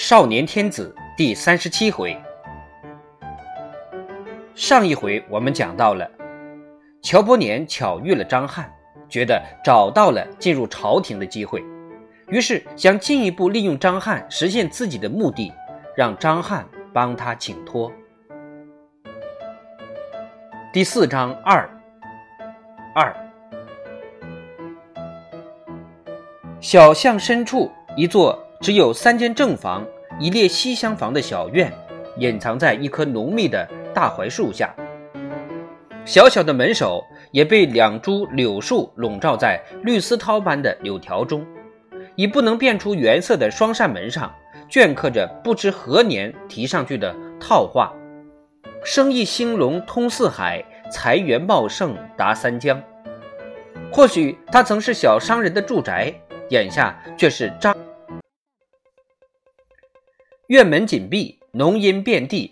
少年天子第三十七回。上一回我们讲到了，乔伯年巧遇了张翰，觉得找到了进入朝廷的机会，于是想进一步利用张翰实现自己的目的，让张翰帮他请托。第四章二二，小巷深处一座。只有三间正房，一列西厢房的小院，隐藏在一棵浓密的大槐树下。小小的门首也被两株柳树笼罩在绿丝绦般的柳条中，已不能辨出原色的双扇门上，镌刻着不知何年题上去的套话：“生意兴隆通四海，财源茂盛达三江。”或许他曾是小商人的住宅，眼下却是张。院门紧闭，浓荫遍地。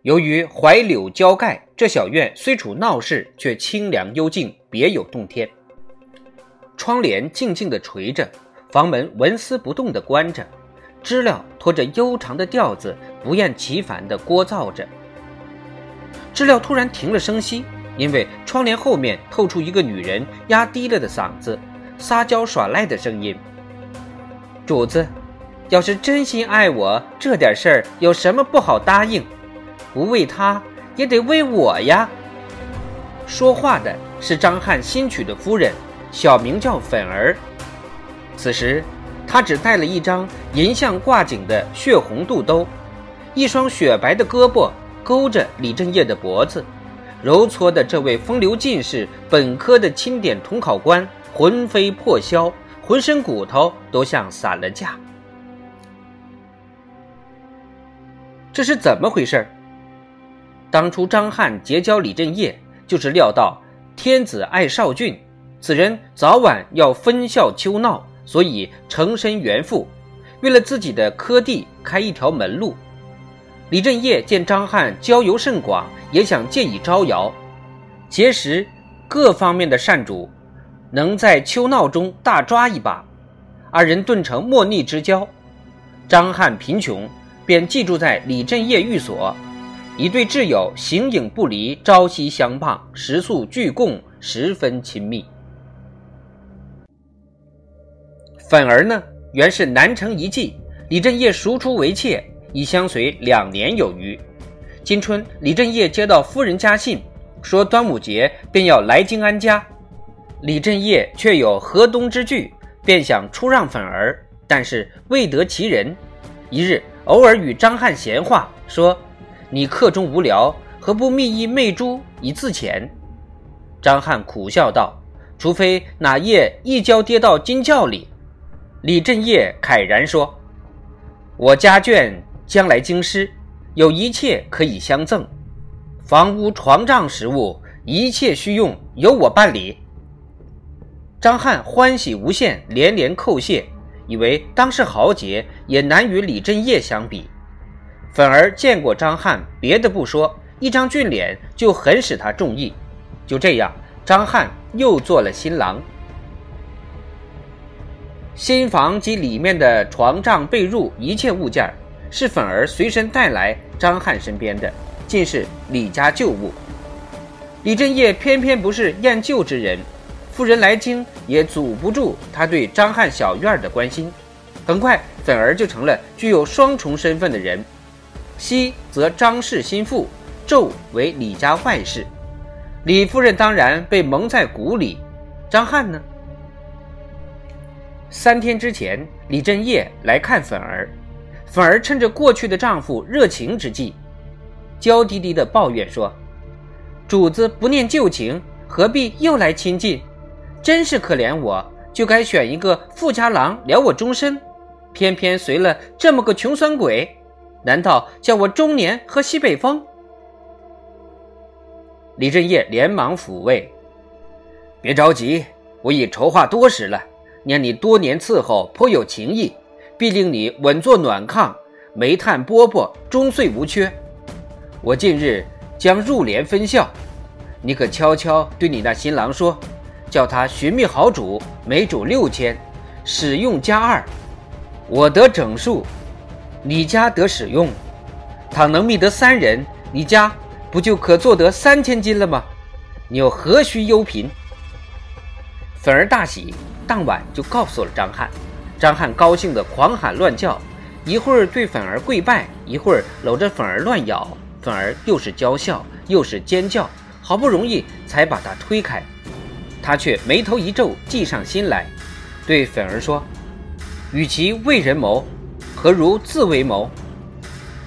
由于槐柳浇盖，这小院虽处闹市，却清凉幽静，别有洞天。窗帘静静地垂着，房门纹丝不动地关着，知了拖着悠长的调子，不厌其烦地聒噪着。知了突然停了声息，因为窗帘后面透出一个女人压低了的嗓子，撒娇耍赖的声音：“主子。”要是真心爱我，这点事儿有什么不好答应？不为他，也得为我呀。说话的是张翰新娶的夫人，小名叫粉儿。此时，她只带了一张银项挂颈的血红肚兜，一双雪白的胳膊勾着李振业的脖子，揉搓的这位风流进士、本科的钦点统考官魂飞魄消，浑身骨头都像散了架。这是怎么回事？当初张翰结交李振业，就是料到天子爱少俊，此人早晚要分校秋闹，所以成身援父，为了自己的科第开一条门路。李振业见张翰交游甚广，也想借以招摇，结识各方面的善主，能在秋闹中大抓一把，二人顿成莫逆之交。张翰贫穷。便寄住在李振业寓所，一对挚友形影不离，朝夕相傍，食宿俱共，十分亲密。粉儿呢，原是南城一妓，李振业赎出为妾，已相随两年有余。今春李振业接到夫人家信，说端午节便要来京安家，李振业却有河东之惧，便想出让粉儿，但是未得其人。一日。偶尔与张翰闲话，说：“你客中无聊，何不觅一媚珠以自遣？”张翰苦笑道：“除非哪夜一跤跌到金窖里。”李振业慨然说：“我家眷将来京师，有一切可以相赠，房屋、床帐、食物，一切需用由我办理。”张翰欢喜无限，连连叩谢。以为当是豪杰，也难与李振业相比。粉儿见过张翰，别的不说，一张俊脸就很使他中意。就这样，张翰又做了新郎。新房及里面的床帐被褥一切物件，是粉儿随身带来张翰身边的，尽是李家旧物。李振业偏偏不是厌旧之人。夫人来京也阻不住他对张翰小院的关心，很快粉儿就成了具有双重身份的人，西则张氏心腹，昼为李家外室。李夫人当然被蒙在鼓里，张翰呢？三天之前，李振业来看粉儿，粉儿趁着过去的丈夫热情之际，娇滴滴的抱怨说：“主子不念旧情，何必又来亲近？”真是可怜我，就该选一个富家郎了我终身，偏偏随了这么个穷酸鬼，难道叫我中年喝西北风？李振业连忙抚慰：“别着急，我已筹划多时了。念你多年伺候，颇有情义，必令你稳坐暖炕，煤炭饽饽终岁无缺。我近日将入帘分校，你可悄悄对你那新郎说。”叫他寻觅好主，每主六千，使用加二，我得整数。你家得使用；倘能觅得三人，你家不就可做得三千金了吗？你又何须忧贫？”粉儿大喜，当晚就告诉了张翰。张翰高兴的狂喊乱叫，一会儿对粉儿跪拜，一会儿搂着粉儿乱咬。粉儿又是娇笑又是尖叫，好不容易才把他推开。他却眉头一皱，计上心来，对粉儿说：“与其为人谋，何如自为谋？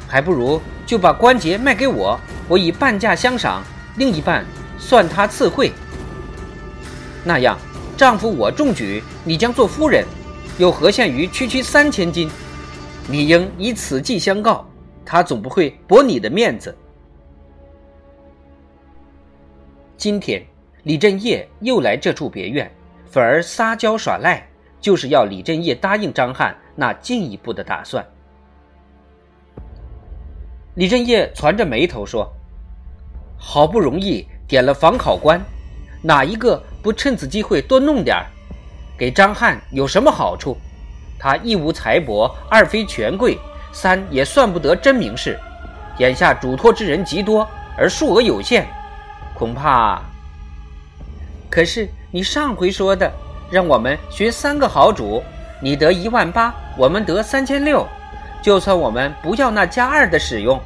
还不如就把关节卖给我，我以半价相赏，另一半算他赐惠。那样。”丈夫我中举，你将做夫人，又何限于区区三千金？你应以此计相告，他总不会驳你的面子。今天李振业又来这处别院，反而撒娇耍赖，就是要李振业答应张翰那进一步的打算。李振业攒着眉头说：“好不容易点了房考官，哪一个？”不趁此机会多弄点儿，给张翰有什么好处？他一无财帛，二非权贵，三也算不得真名士。眼下嘱托之人极多，而数额有限，恐怕……可是你上回说的，让我们学三个好主，你得一万八，我们得三千六。就算我们不要那加二的使用，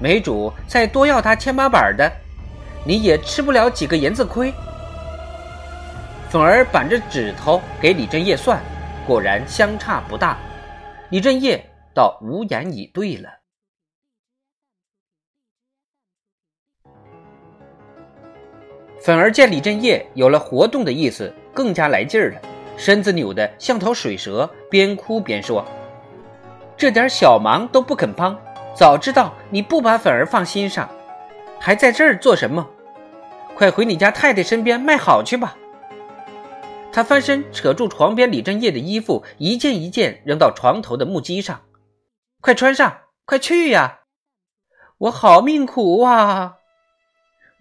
没主再多要他千八板的，你也吃不了几个银子亏。粉儿板着指头给李振业算，果然相差不大。李振业倒无言以对了。粉儿见李振业有了活动的意思，更加来劲儿了，身子扭得像条水蛇，边哭边说：“这点小忙都不肯帮，早知道你不把粉儿放心上，还在这儿做什么？快回你家太太身边卖好去吧。”他翻身扯住床边李振业的衣服，一件一件扔到床头的木屐上。快穿上，快去呀！我好命苦啊！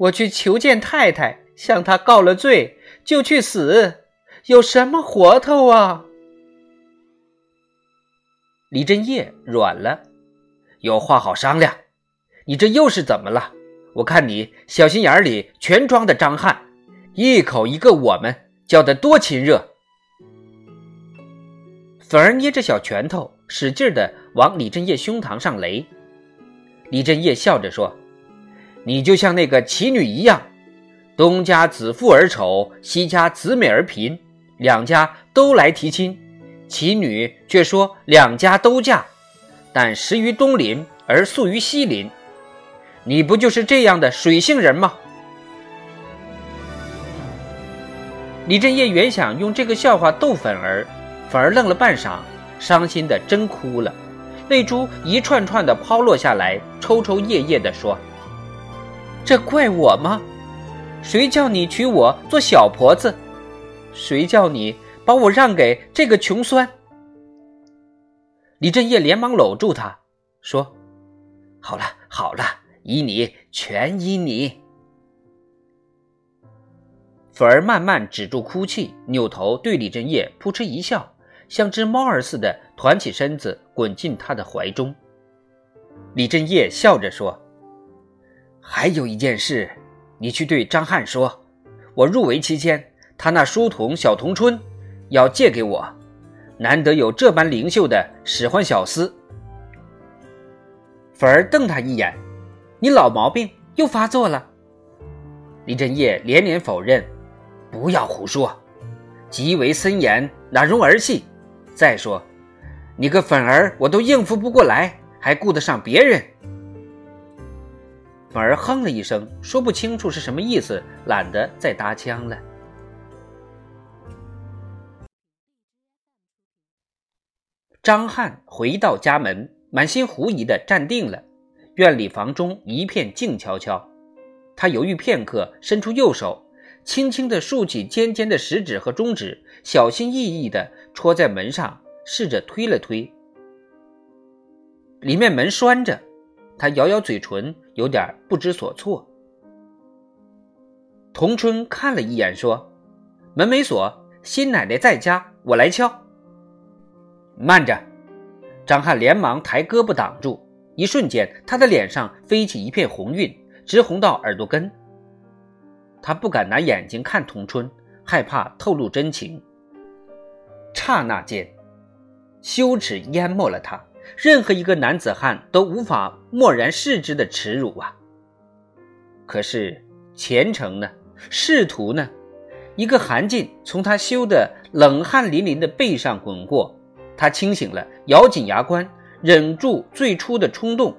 我去求见太太，向她告了罪，就去死，有什么活头啊？李振业软了，有话好商量。你这又是怎么了？我看你小心眼里全装的张翰，一口一个我们。叫得多亲热！粉儿捏着小拳头，使劲的往李振业胸膛上擂。李振业笑着说：“你就像那个奇女一样，东家子富而丑，西家子美而贫，两家都来提亲，奇女却说两家都嫁，但食于东邻而宿于西邻。你不就是这样的水性人吗？”李振业原想用这个笑话逗粉儿，粉儿愣了半晌，伤心的真哭了，泪珠一串串的抛落下来，抽抽噎噎的说：“这怪我吗？谁叫你娶我做小婆子？谁叫你把我让给这个穷酸？”李振业连忙搂住他，说：“好了好了，依你，全依你。”粉儿慢慢止住哭泣，扭头对李振业扑哧一笑，像只猫儿似的团起身子，滚进他的怀中。李振业笑着说：“还有一件事，你去对张翰说，我入围期间，他那书童小童春要借给我，难得有这般灵秀的使唤小厮。”粉儿瞪他一眼：“你老毛病又发作了。”李振业连连否认。不要胡说，极为森严，哪容儿戏？再说，你个粉儿，我都应付不过来，还顾得上别人？反而哼了一声，说不清楚是什么意思，懒得再搭腔了。张翰回到家门，满心狐疑的站定了。院里房中一片静悄悄，他犹豫片刻，伸出右手。轻轻地竖起尖尖的食指和中指，小心翼翼地戳在门上，试着推了推。里面门拴着，他咬咬嘴唇，有点不知所措。童春看了一眼，说：“门没锁，新奶奶在家，我来敲。”慢着，张翰连忙抬胳膊挡住，一瞬间，他的脸上飞起一片红晕，直红到耳朵根。他不敢拿眼睛看童春，害怕透露真情。刹那间，羞耻淹没了他，任何一个男子汉都无法漠然视之的耻辱啊！可是前程呢？仕途呢？一个寒劲从他羞得冷汗淋漓的背上滚过，他清醒了，咬紧牙关，忍住最初的冲动，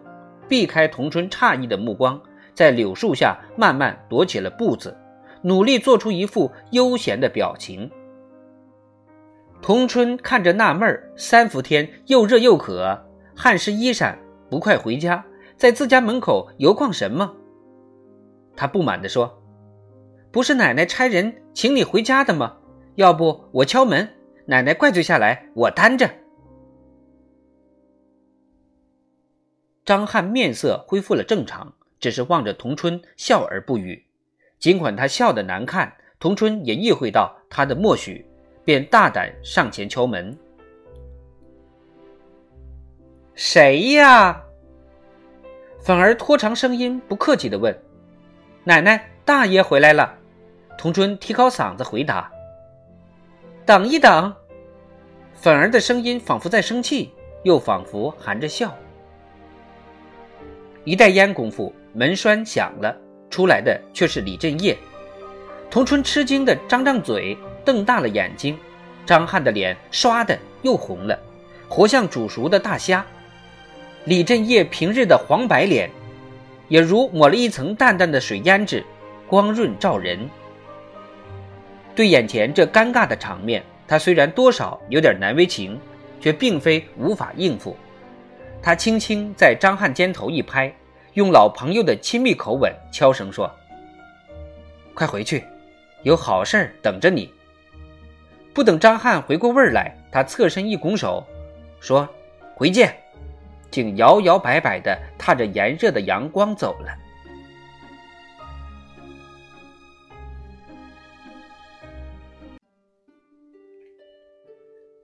避开童春诧异的目光，在柳树下慢慢踱起了步子，努力做出一副悠闲的表情。童春看着纳闷儿，三伏天又热又渴，汗湿衣衫，不快回家，在自家门口游逛什么？他不满地说。不是奶奶差人请你回家的吗？要不我敲门，奶奶怪罪下来，我担着。张翰面色恢复了正常，只是望着童春笑而不语。尽管他笑得难看，童春也意会到他的默许，便大胆上前敲门。谁呀？粉儿拖长声音，不客气的问：“奶奶，大爷回来了。”童春提高嗓子回答：“等一等。”粉儿的声音仿佛在生气，又仿佛含着笑。一袋烟功夫，门栓响了，出来的却是李振业。童春吃惊的张张嘴，瞪大了眼睛。张翰的脸唰的又红了，活像煮熟的大虾。李振业平日的黄白脸，也如抹了一层淡淡的水胭脂，光润照人。对眼前这尴尬的场面，他虽然多少有点难为情，却并非无法应付。他轻轻在张翰肩头一拍，用老朋友的亲密口吻悄声说：“快回去，有好事儿等着你。”不等张翰回过味儿来，他侧身一拱手，说：“回见。”竟摇摇摆摆地踏着炎热的阳光走了。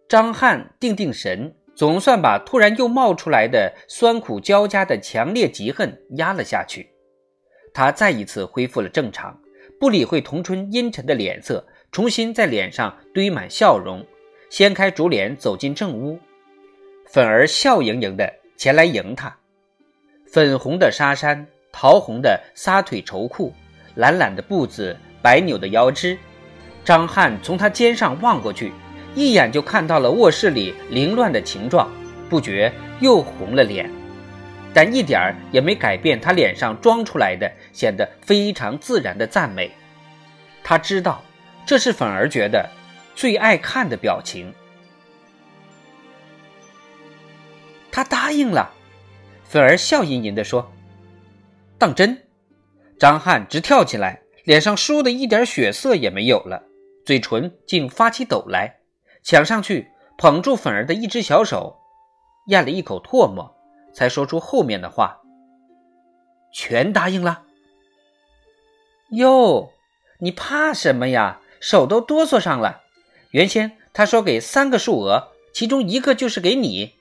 张翰定定神，总算把突然又冒出来的酸苦交加的强烈嫉恨压了下去。他再一次恢复了正常，不理会童春阴沉的脸色，重新在脸上堆满笑容，掀开竹帘走进正屋。粉儿笑盈盈的前来迎他，粉红的纱衫，桃红的撒腿绸裤，懒懒的步子，白扭的腰肢。张翰从他肩上望过去。一眼就看到了卧室里凌乱的情状，不觉又红了脸，但一点儿也没改变他脸上装出来的显得非常自然的赞美。他知道这是粉儿觉得最爱看的表情。他答应了，粉儿笑吟吟地说：“当真？”张翰直跳起来，脸上倏的一点血色也没有了，嘴唇竟发起抖来。抢上去捧住粉儿的一只小手，咽了一口唾沫，才说出后面的话：“全答应了。”哟，你怕什么呀？手都哆嗦上了。原先他说给三个数额，其中一个就是给你，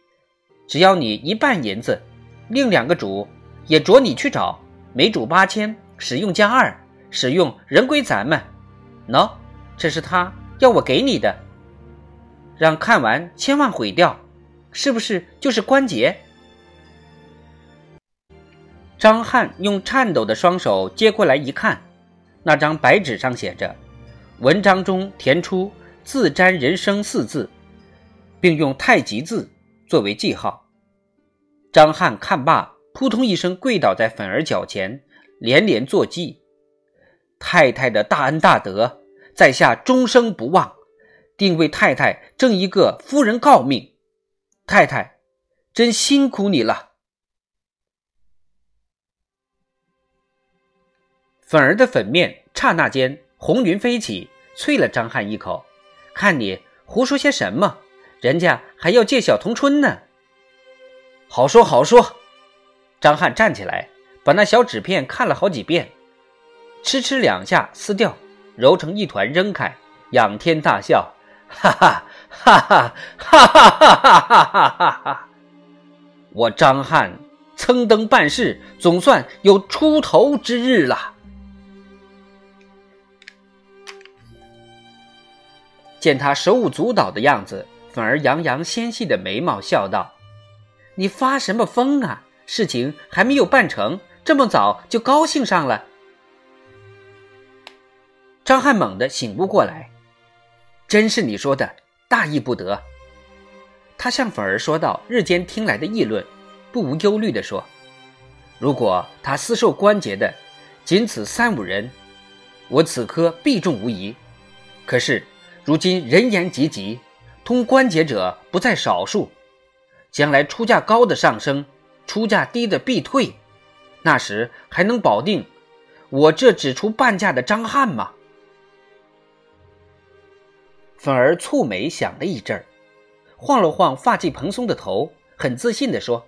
只要你一半银子，另两个主也着你去找，每主八千，使用加二，使用人归咱们。喏，这是他要我给你的。让看完千万毁掉，是不是就是关节？张翰用颤抖的双手接过来一看，那张白纸上写着“文章中填出‘自沾人生’四字，并用太极字作为记号。”张翰看罢，扑通一声跪倒在粉儿脚前，连连作揖：“太太的大恩大德，在下终生不忘。”定为太太挣一个夫人诰命，太太真辛苦你了。粉儿的粉面刹那间红云飞起，啐了张翰一口：“看你胡说些什么？人家还要借小童春呢。”好说好说。张翰站起来，把那小纸片看了好几遍，哧哧两下撕掉，揉成一团扔开，仰天大笑。哈哈哈哈哈哈哈哈哈哈哈！我张翰蹭登办事，总算有出头之日了。见他手舞足蹈的样子，粉儿扬扬纤细的眉毛，笑道：“你发什么疯啊？事情还没有办成，这么早就高兴上了。”张翰猛地醒悟过来，真是你说的，大意不得。他向粉儿说道：“日间听来的议论，不无忧虑地说，如果他私受关节的仅此三五人，我此科必中无疑。可是……”如今人言济济，通关节者不在少数。将来出价高的上升，出价低的必退。那时还能保定我这只出半价的张翰吗？粉儿蹙眉想了一阵儿，晃了晃发髻蓬松的头，很自信地说：“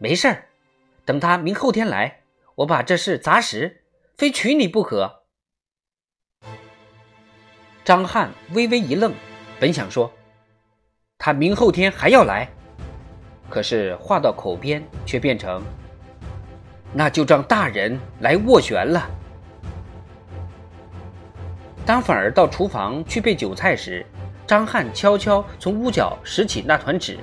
没事儿，等他明后天来，我把这事砸实，非娶你不可。”张翰微微一愣，本想说：“他明后天还要来。”可是话到口边，却变成：“那就让大人来斡旋了。”当反而到厨房去备酒菜时，张翰悄悄从屋角拾起那团纸，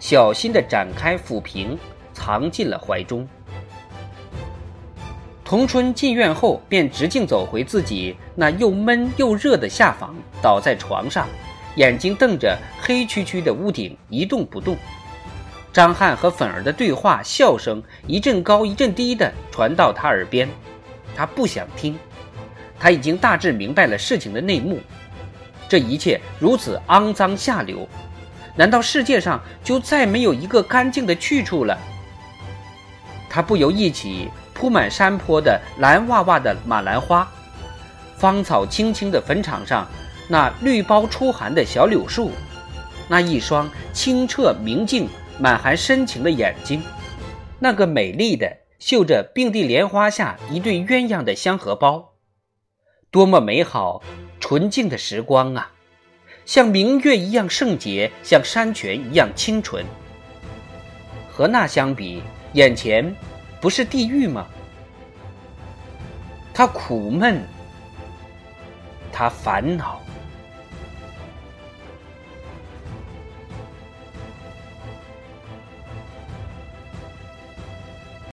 小心地展开抚平，藏进了怀中。童春进院后，便直径走回自己那又闷又热的下房，倒在床上，眼睛瞪着黑黢黢的屋顶，一动不动。张翰和粉儿的对话，笑声一阵高一阵低的传到他耳边，他不想听。他已经大致明白了事情的内幕，这一切如此肮脏下流，难道世界上就再没有一个干净的去处了？他不由忆起。铺满山坡的蓝哇哇的马兰花，芳草青青的坟场上，那绿苞初寒的小柳树，那一双清澈明净、满含深情的眼睛，那个美丽的绣着并蒂莲花下一对鸳鸯的香荷包，多么美好纯净的时光啊！像明月一样圣洁，像山泉一样清纯。和那相比，眼前。不是地狱吗？他苦闷，他烦恼。